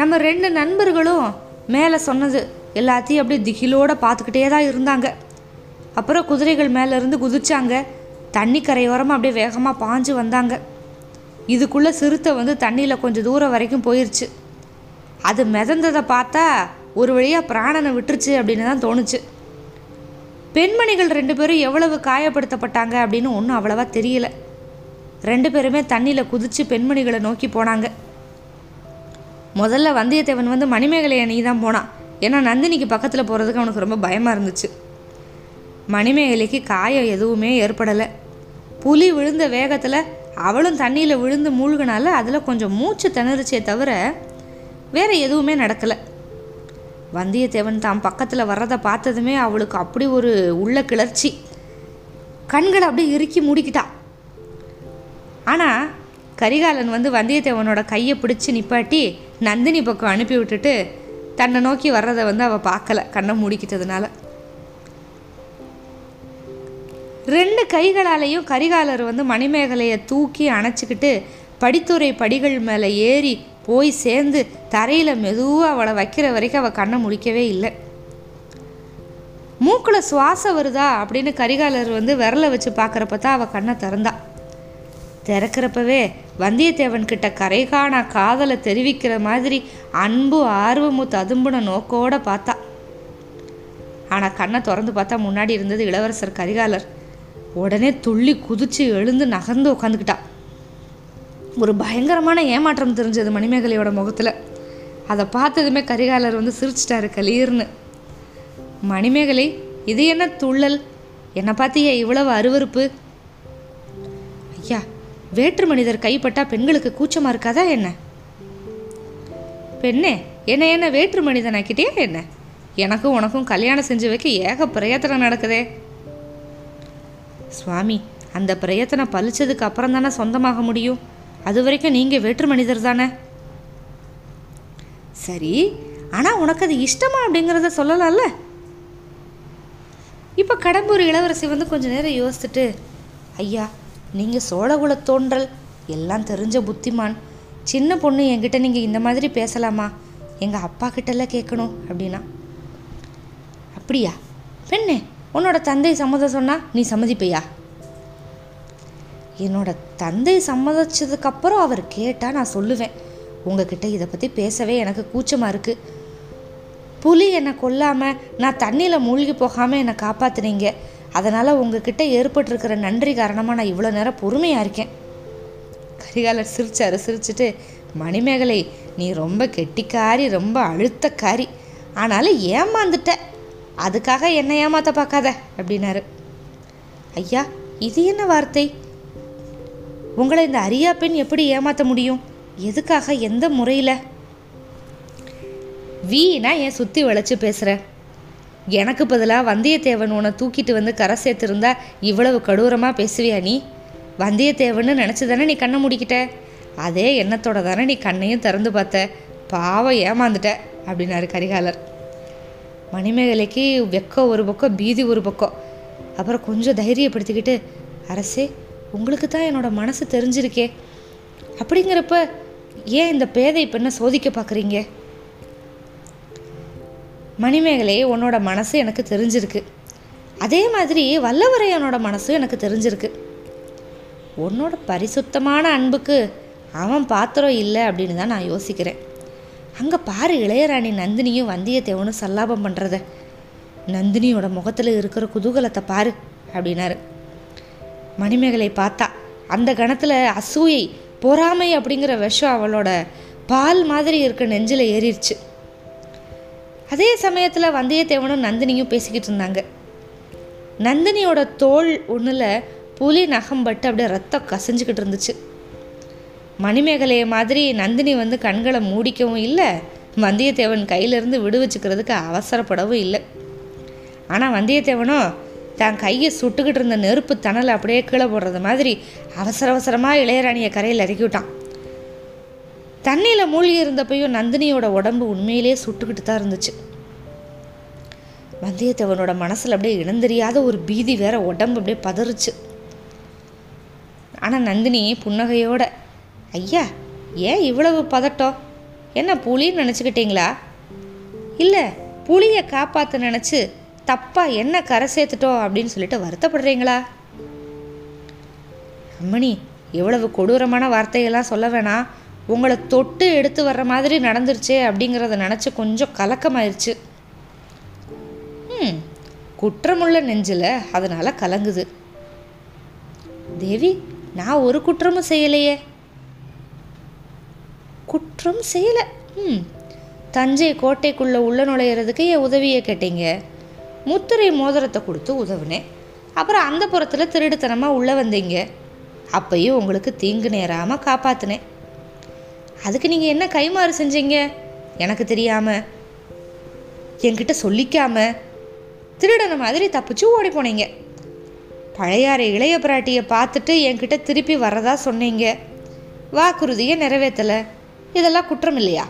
நம்ம ரெண்டு நண்பர்களும் மேலே சொன்னது எல்லாத்தையும் அப்படியே திகிலோடு பார்த்துக்கிட்டே தான் இருந்தாங்க. அப்புறம் குதிரைகள் மேலேருந்து குதிச்சாங்க. தண்ணி கரையோரமாக அப்படியே வேகமாக பாஞ்சு வந்தாங்க. இதுக்குள்ளே சிறுத்தை வந்து தண்ணியில் கொஞ்சம் தூரம் வரைக்கும் போயிருச்சு. அது மிதந்ததை பார்த்தா ஒரு வழியாக பிராணனை விட்டுருச்சு அப்படின்னு தான் தோணுச்சு. பெண்மணிகள் ரெண்டு பேரும் எவ்வளவு காயப்படுத்தப்பட்டாங்க அப்படின்னு ஒன்றும் அவ்வளவா தெரியல. ரெண்டு பேருமே தண்ணியில் குதித்து பெண்மணிகளை நோக்கி போனாங்க. முதல்ல வந்தியத்தேவன் வந்து மணிமேகலை அணி தான் போனான் ஏன்னா நந்தினிக்கு பக்கத்தில் போகிறதுக்கு அவனுக்கு ரொம்ப பயமாக இருந்துச்சு. மணிமேகலைக்கு காயம் எதுவுமே ஏற்படலை. புலி விழுந்த வேகத்தில் அவளும் தண்ணியில் விழுந்து மூழ்கினால அதில் கொஞ்சம் மூச்சு திணறுச்சே தவிர வேற எதுவுமே நடக்கலை. வந்தியத்தேவன் தான் பக்கத்தில் வர்றதை பார்த்ததுமே அவளுக்கு அப்படி ஒரு உள்ள கிளர்ச்சி. கண்களை அப்படியே இறுக்கி மூடிக்கிட்டா. ஆனால் கரிகாலன் வந்து வந்தியத்தேவனோட கையை பிடிச்சி நிப்பாட்டி நந்தினி பக்கம் அனுப்பி விட்டுட்டு தன்னை நோக்கி வர்றதை வந்து அவள் பார்க்கல. கண்ணை மூடிக்கிட்டதுனால. ரெண்டு கைகளாலேயும் கரிகாலர் வந்து மணிமேகலையை தூக்கி அணைச்சிக்கிட்டு படித்துறை படிகள் மேலே ஏறி போய் சேர்ந்து தரையில் மெதுவாக அவளை வைக்கிற வரைக்கும் அவள் கண்ணை முடிக்கவே இல்லை. மூக்கில் சுவாசம் வருதா அப்படின்னு கரிகாலர் வந்து விரலை வச்சு பார்க்குறப்ப தான் அவள் கண்ணை திறந்தா. திறக்கிறப்பவே வந்தியத்தேவன் கிட்ட கரை காணா காதலை தெரிவிக்கிற மாதிரி அன்பு ஆர்வமும் ததும்புன நோக்கோட பார்த்தா. ஆனால் கண்ணை திறந்து பார்த்தா முன்னாடி இருந்தது இளவரசர் கரிகாலர். உடனே துள்ளி குதிச்சு எழுந்து நகர்ந்து உட்காந்துக்கிட்டா ஒரு பயங்கரமான ஏமாற்றம் தெரிஞ்சது மணிமேகலையோட முகத்தில். அதை பார்த்ததுமே கரிகாலர் வந்து சிரிச்சிட்டாரு கலீர்னு. மணிமேகலை இது என்ன துள்ளல்? என்னை பார்த்தியே இவ்வளவு அருவருப்பு? வேற்று மனிதர் கைப்பட்டா பெண்களுக்கு கூச்சமாக இருக்காதா என்ன? பெண்ணே என்ன என்ன வேற்று மனிதனாக்கிட்டே என்ன? எனக்கும் உனக்கும் கல்யாணம் செஞ்சு வைக்க ஏக பிரயத்தனம் நடக்குதே. சுவாமி அந்த பிரயத்தனம் பழிச்சதுக்கு அப்புறம் தானே சொந்தமாக முடியும். அது வரைக்கும் நீங்கள் வேற்று மனிதர் தானே? சரி ஆனால் உனக்கு அது இஷ்டமா அப்படிங்கிறத சொல்லலாம்ல? இப்போ கடம்பூர் இளவரசி வந்து கொஞ்ச நேரம் யோசிச்சுட்டு ஐயா நீங்கள் சோழகுல தோன்றல். எல்லாம் தெரிஞ்ச புத்திமான். சின்ன பொண்ணு என்கிட்ட நீங்கள் இந்த மாதிரி பேசலாமா? எங்கள் அப்பா கிட்டெல்லாம் கேட்கணும் அப்படின்னா. அப்படியா? பெண்ணே உன்னோட தந்தை சம்மதம் சொன்னால் நீ சம்மதிப்பையா? என்னோட தந்தை சம்மதிச்சதுக்கப்புறம் அவர் கேட்டால் நான் சொல்லுவேன். உங்ககிட்ட இதை பற்றி பேசவே எனக்கு கூச்சமாக இருக்குது புலி என்னை கொல்லாமல் நான் தண்ணியில் மூழ்கி போகாமல் என்னை காப்பாற்றுனீங்க அதனால் உங்ககிட்ட ஏற்பட்டிருக்கிற நன்றி காரணமாக நான் இவ்வளோ நேரம் பொறுமையாக இருக்கேன். கரிகாலர் சிரிச்சாரு. சிரிச்சுட்டு மணிமேகலை நீ ரொம்ப கெட்டிக்காரி ரொம்ப அழுத்தக்காரி. ஆனாலும் ஏமாந்துட்ட. அதுக்காக என்ன ஏமாத்த பார்க்காத அப்படின்னாரு. ஐயா இது என்ன வார்த்தை? உங்களை இந்த அரியா பெண் எப்படி ஏமாற்ற முடியும்? எதுக்காக எந்த முறையில்? வீணா ஏன் சுற்றி வளைச்சு பேசுகிறேன் எனக்கு பதிலாக வந்தியத்தேவன் உன்னை தூக்கிட்டு வந்து கரை சேர்த்துருந்தா இவ்வளவு கடூரமாக பேசுவியா நீ? வந்தியத்தேவன்னு நினச்சி தானே நீ கண்ணை முடிக்கிட்ட? அதே எண்ணத்தோட தானே நீ கண்ணையும் திறந்து பார்த்த. பாவம் ஏமாந்துட்ட அப்படின்னாரு கரிகாலர். மணிமேகலைக்கு வெக்கம் ஒரு பக்கம் பீதி ஒரு பக்கம். அப்புறம் கொஞ்சம் தைரியப்படுத்திக்கிட்டு அரசே உங்களுக்கு தான் என்னோட மனசு தெரிஞ்சிருக்கே. அப்படிங்கிறப்ப ஏன் இந்த பேதை பெண்ணை சோதிக்க பார்க்குறீங்க? மணிமேகலை உன்னோட மனசு எனக்கு தெரிஞ்சிருக்கு. அதே மாதிரி வல்லவரையனோட மனசும் எனக்கு தெரிஞ்சிருக்கு. உன்னோட பரிசுத்தமான அன்புக்கு அவன் பாத்திரம் இல்லை அப்படின்னு தான் நான் யோசிக்கிறேன். அங்கே பாரு இளையராணி நந்தினியும் வந்தியத்தேவனும் சல்லாபம் பண்ணுறத நந்தினியோட முகத்தில் இருக்கிற குதூகலத்தை பாரு அப்படின்னாரு. மணிமேகலை பார்த்தா அந்த கணத்தில் அசூயை பொறாமை அப்படிங்கிற விஷம் அவளோட பால் மாதிரி இருக்க நெஞ்சில் ஏறிடுச்சு. அதே சமயத்தில் வந்தியத்தேவனும் நந்தினியும் பேசிக்கிட்டு இருந்தாங்க. நந்தினியோட தோல் ஒன்றில் புலி நகம்பட்டு அப்படியே ரத்தம் கசிஞ்சுக்கிட்டு இருந்துச்சு. மணிமேகலையை மாதிரி நந்தினி வந்து கண்களை மூடிக்கவும் இல்லை வந்தியத்தேவன் கையிலிருந்து விடுவிச்சுக்கிறதுக்கு அவசரப்படவும் இல்லை. ஆனால் வந்தியத்தேவனோ தான் கையை சுட்டுக்கிட்டு இருந்த நெருப்பு தணலை அப்படியே கீழே போடுறது மாதிரி அவசர அவசரமாக இளையராணியை கரையில் இறக்கி விட்டான். தண்ணியில் மூழ்கி இருந்தப்பையும் நந்தினியோட உடம்பு உண்மையிலேயே சுட்டுக்கிட்டு தான் இருந்துச்சு. வந்தியத்தேவனோட மனசில் அப்படியே இனந்தெரியாத ஒரு பீதி வேற உடம்பு அப்படியே பதறுச்சு. ஆனால் நந்தினி புன்னகையோட ஐயா ஏன் இவ்வளவு பதட்டம்? என்ன புலின்னு நினச்சிக்கிட்டீங்களா? இல்லை புளியை காப்பாற்ற நினச்சி தப்பாக என்ன கரை சேர்த்துட்டோம் அப்படின்னு சொல்லிட்டு வருத்தப்படுறீங்களா? அம்மணி எவ்வளவு கொடூரமான வார்த்தையெல்லாம் சொல்ல வேணாம். உங்களை தொட்டு எடுத்து வர்ற மாதிரி நடந்துருச்சே அப்படிங்கிறத நினச்சி கொஞ்சம் கலக்கமாயிருச்சு. ம் குற்றமுள்ள நெஞ்சில் அதனால் கலங்குது. தேவி நான் ஒரு குற்றமும் செய்யலையே. குற்றம் செய்யலை. ம் தஞ்சை கோட்டைக்குள்ளே உள்ள நுழையிறதுக்கு என் உதவியை கேட்டீங்க. முத்திரை மோதிரத்தை கொடுத்து உதவுனேன். அப்புறம் அந்த புறத்தில் திருடுத்தனமாக உள்ளே வந்தீங்க. அப்பையும் உங்களுக்கு தீங்கு நேராமல் காப்பாற்றினேன் அதுக்கு நீங்கள் என்ன கைமாறு செஞ்சீங்க? எனக்கு தெரியாமல் என்கிட்ட சொல்லிக்காம. திருடன மாதிரி தப்பிச்சு ஓடி போனீங்க. பழையாறு இளைய பிராட்டியை பார்த்துட்டு என்கிட்ட திருப்பி வரதா சொன்னீங்க. வாக்குறுதியை நிறைவேற்றலை. இதெல்லாம் குற்றம் இல்லையா?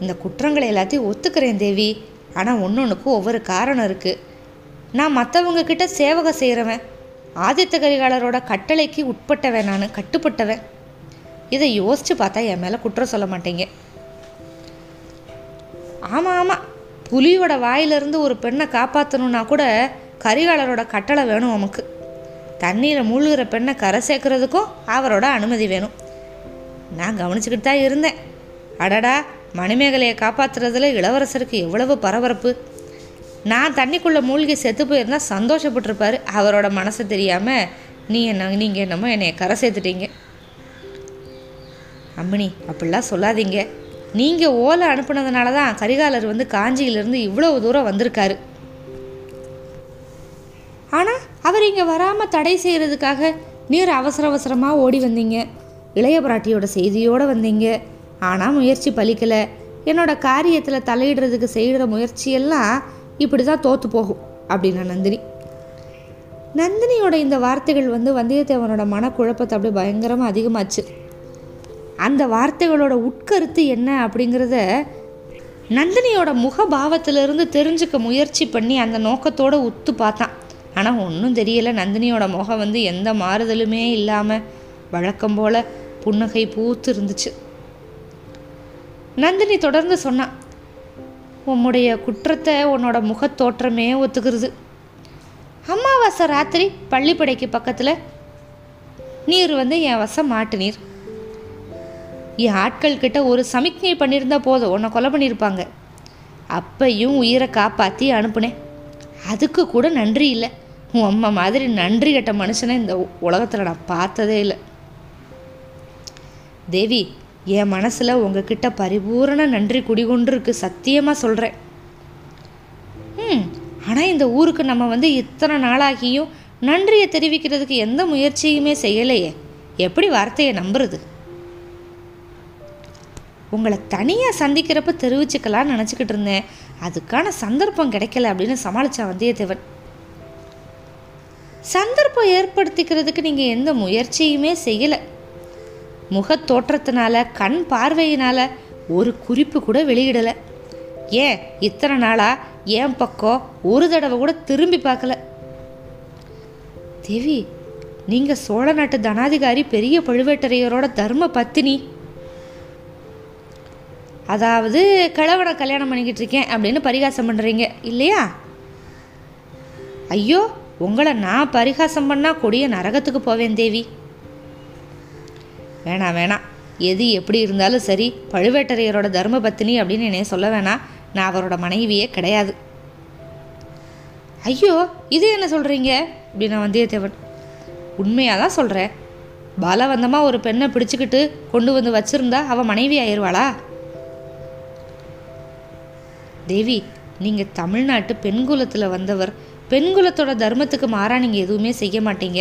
இந்த குற்றங்களை எல்லாத்தையும் ஒத்துக்கிறேன் தேவி. ஆனால் ஒன்றொன்றுக்கும் ஒவ்வொரு காரணம் இருக்குது நான் மற்றவங்க கிட்ட சேவகம் செய்கிறவன் ஆதித்த கரிகாலரோட கட்டளைக்கு உட்பட்டவன் நான் கட்டுப்பட்டவன். இதை யோசித்து பார்த்தா என் மேலே குற்றம் சொல்ல மாட்டீங்க. ஆமாம் ஆமாம் புலியோட வாயிலிருந்து ஒரு பெண்ணை காப்பாற்றணுன்னா கூட கரிகாலரோட கட்டளை வேணும் நமக்கு தண்ணீரை மூழ்கிற பெண்ணை கரை சேர்க்கறதுக்கும் அவரோட அனுமதி வேணும். நான் கவனிச்சுக்கிட்டு தான் இருந்தேன். அடடா மணிமேகலையை காப்பாற்றுறதுல இளவரசருக்கு எவ்வளவு பரபரப்பு. நான் தண்ணிக்குள்ளே மூழ்கி செத்து போயிருந்தா சந்தோஷப்பட்டிருப்பார். அவரோட மனசு தெரியாமல் நீ என்ன நீங்கள் என்னமோ என்னை கரை சேர்த்துட்டீங்க. அம்மணி அப்படிலாம் சொல்லாதீங்க. நீங்கள் ஓலை அனுப்புனதுனால தான் கரிகாலர் வந்து காஞ்சியிலேருந்து இவ்வளவு தூரம் வந்திருக்காரு. ஆனால் அவர் இங்கே வராமல் தடை செய்கிறதுக்காக நீர் அவசர அவசரமாக ஓடி வந்தீங்க. இளைய பிராட்டியோட செய்தியோடு வந்தீங்க. ஆனால் முயற்சி பலிக்கலை. என்னோட காரியத்தில் தலையிடுறதுக்கு செய்கிற முயற்சியெல்லாம் இப்படி தான் தோற்று போகும் அப்படின்னா நந்தினி. நந்தினியோட இந்த வார்த்தைகள் வந்து வந்தியத்தேவனோட மனக்குழப்பத்தை அப்படியே பயங்கரமாக அதிகமாச்சு. அந்த வார்த்தைகளோட உட்கருத்து என்ன அப்படிங்கிறத நந்தினியோட முகபாவத்திலிருந்து தெரிஞ்சுக்க முயற்சி பண்ணி அந்த நோக்கத்தோடு உத்து பார்த்தான். ஆனால் ஒன்றும் தெரியலை. நந்தினியோட முகம் வந்து எந்த மாறுதலுமே இல்லாமல் வழக்கம் போல் புன்னகை பூத்து இருந்துச்சு நந்தினி தொடர்ந்து சொன்னான் உன்னுடைய குற்றத்தை உன்னோட முகத்தோற்றமே ஒத்துக்கிறது அமாவாசை ராத்திரி பள்ளிப்படைக்கு பக்கத்தில் நீர் வந்து என் வசம் மாட்டு நீர் ஆட்கள் கிட்ட ஒரு சமிக்ஞை பண்ணியிருந்தா போதும். உன்னை கொலை பண்ணியிருப்பாங்க அப்பையும் உயிரை காப்பாற்றி அனுப்புனேன். அதுக்கு கூட நன்றி இல்லை. உன் அம்மா மாதிரி நன்றி கெட்ட மனுஷனை இந்த உலகத்தில் நான் பார்த்ததே இல்லை. தேவி என் மனசில் உங்ககிட்ட பரிபூரண நன்றி குடிகொண்டிருக்கு. சத்தியமாக சொல்கிறேன் ம் ஆனால் இந்த ஊருக்கு நம்ம வந்து இத்தனை நாளாகியும் நன்றியை தெரிவிக்கிறதுக்கு எந்த முயற்சியுமே செய்யலையே. எப்படி வார்த்தையை நம்புறது? உங்களை தனியாக சந்திக்கிறப்ப தெரிவிச்சுக்கலாம்னு நினச்சிக்கிட்டு இருந்தேன். அதுக்கான சந்தர்ப்பம் கிடைக்கல அப்படின்னு சமாளித்தான் வந்தியத்தேவன். சந்தர்ப்பம் ஏற்படுத்திக்கிறதுக்கு நீங்கள் எந்த முயற்சியுமே செய்யலை. முகத் தோற்றத்தினால கண் பார்வையினால் ஒரு குறிப்பு கூட வெளியிடலை. ஏன் இத்தனை நாளாக என் பக்கம் ஒரு தடவை கூட திரும்பி பார்க்கல. தேவி நீங்கள் சோழ நாட்டு தனாதிகாரி பெரிய பழுவேட்டரையரோட தர்ம பத்தினி. அதாவது கிழவனை கல்யாணம் பண்ணிக்கிட்டு இருக்கேன் அப்படின்னு பரிகாசம் பண்ணுறீங்க இல்லையா? ஐயோ உங்களை நான் பரிகாசம் பண்ணால் கொடிய நரகத்துக்கு போவேன் தேவி. வேணாம் வேணாம். எது எப்படி இருந்தாலும் சரி பழுவேட்டரையரோட தர்ம பத்தினி அப்படின்னு என்னைய சொல்ல வேணாம் நான் அவரோட மனைவியே கிடையாது. ஐயோ இது என்ன சொல்கிறீங்க அப்படின்னா வந்தியத்தேவன். உண்மையாக தான் சொல்கிறேன் பலவந்தமாக ஒரு பெண்ணை பிடிச்சிக்கிட்டு கொண்டு வந்து வச்சுருந்தா அவள் மனைவி ஆயிடுவாளா தேவி நீங்கள் தமிழ்நாட்டு பெண்குலத்தில் வந்தவர் பெண்குலத்தோட தர்மத்துக்கு மாறாக நீங்கள் எதுவுமே செய்ய மாட்டீங்க.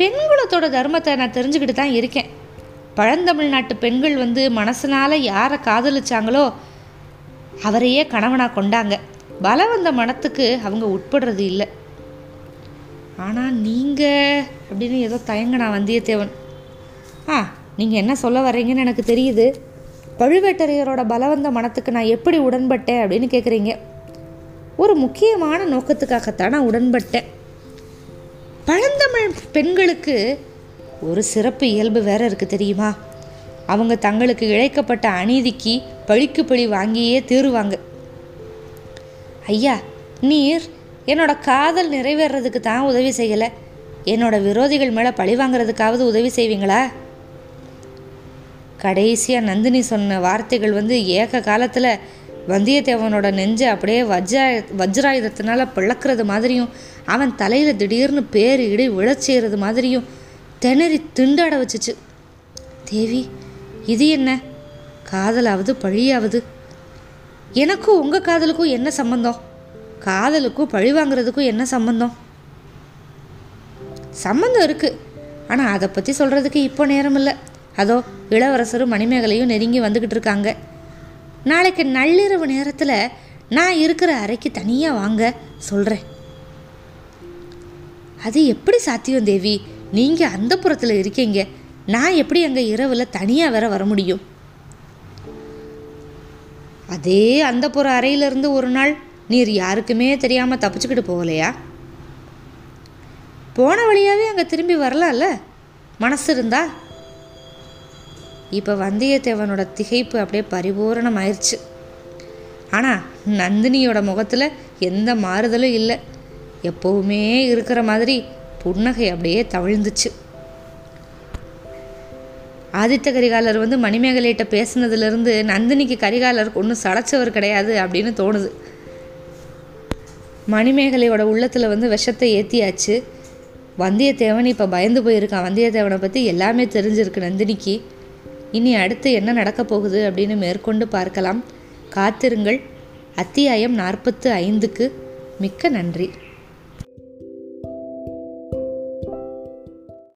பெண்குலத்தோட தர்மத்தை நான் தெரிஞ்சுக்கிட்டு தான் இருக்கேன். பழந்தமிழ்நாட்டு பெண்கள் வந்து மனசனால் யாரை காதலிச்சாங்களோ அவரையே கணவனாக கொண்டாங்க. பலவந்த மனத்துக்கு அவங்க உட்படுறது இல்லை. ஆனால் நீங்கள் அப்படின்னு ஏதோ தயங்கினா வந்தியத்தேவன். ஆ நீங்கள் என்ன சொல்ல வர்றீங்கன்னு எனக்கு தெரியுது. பழுவேட்டரையரோட பலவந்த மனத்துக்கு நான் எப்படி உடன்பட்டேன் அப்படின்னு கேட்குறீங்க ஒரு முக்கியமான நோக்கத்துக்காகத்தான் நான் உடன்பட்டேன். பழந்தமிழ் பெண்களுக்கு ஒரு சிறப்பு இயல்பு வேற இருக்குது தெரியுமா? அவங்க தங்களுக்கு இழைக்கப்பட்ட அநீதிக்கு பழிக்கு பழி வாங்கியே தீருவாங்க. ஐயா நீர் என்னோட காதல் நிறைவேறதுக்கு தான் உதவி செய்யலை. என்னோட விரோதிகள் மேலே பழி வாங்குறதுக்காவது உதவி செய்வீங்களா? கடைசியாக நந்தினி சொன்ன வார்த்தைகள் வந்து ஏக காலத்தில் வந்தியத்தேவனோட நெஞ்சை அப்படியே வஜ்ர வஜ்ராயுதத்தினால பிளக்கிறது மாதிரியும் அவன் தலையில் திடீர்னு பேர் இடி விழச்செய்கிறது மாதிரியும் திணறி திண்டாட வச்சுச்சு. தேவி இது என்ன? காதலாவது பழியாவது? எனக்கும் உங்கள் காதலுக்கும் என்ன சம்பந்தம்? காதலுக்கும் பழி வாங்குறதுக்கும் என்ன சம்பந்தம்? சம்மந்தம் இருக்குது ஆனால் அதை பற்றி சொல்கிறதுக்கு இப்போ நேரம் இல்லை அதோ இளவரசரும் மணிமேகலையும் நெருங்கி வந்துக்கிட்டு இருக்காங்க. நாளைக்கு நள்ளிரவு நேரத்தில் நான் இருக்கிற அறைக்கு தனியாக வாங்க சொல்கிறேன் அது எப்படி சாத்தியம் தேவி? நீங்கள் அந்த புறத்தில் இருக்கீங்க. நான் எப்படி அங்கே இரவில் தனியாக வேற வர முடியும்? அதே அந்த புற அறையிலிருந்து ஒரு நாள் நீர் யாருக்குமே தெரியாமல் தப்பிச்சுக்கிட்டு போகலையா? போன வழியாகவே அங்கே திரும்பி வரலாம்ல? மனசு இருந்தா? இப்போ வந்தியத்தேவனோட திகைப்பு அப்படியே பரிபூரணம் ஆயிடுச்சு ஆனால் நந்தினியோட முகத்தில் எந்த மாறுதலும் இல்லை. எப்போவுமே இருக்கிற மாதிரி புன்னகை அப்படியே தவிழ்ந்துச்சு. ஆதித்த கரிகாலர் வந்து மணிமேகலையிட்ட பேசுனதுலேருந்து நந்தினிக்கு கரிகாலர் ஒன்றும் சளைச்சவர் கிடையாது அப்படின்னு தோணுது. மணிமேகலையோட உள்ளத்தில் வந்து விஷத்தை ஏற்றியாச்சு வந்தியத்தேவன் இப்போ பயந்து போயிருக்கான். வந்தியத்தேவனை பற்றி எல்லாமே தெரிஞ்சிருக்கு நந்தினிக்கு. இனி அடுத்து என்ன நடக்கப் போகுது அப்படின்னு மேற்கொண்டு பார்க்கலாம். காத்திருங்கள். அத்தியாயம் நாற்பத்து ஐந்துக்கு மிக்க நன்றி.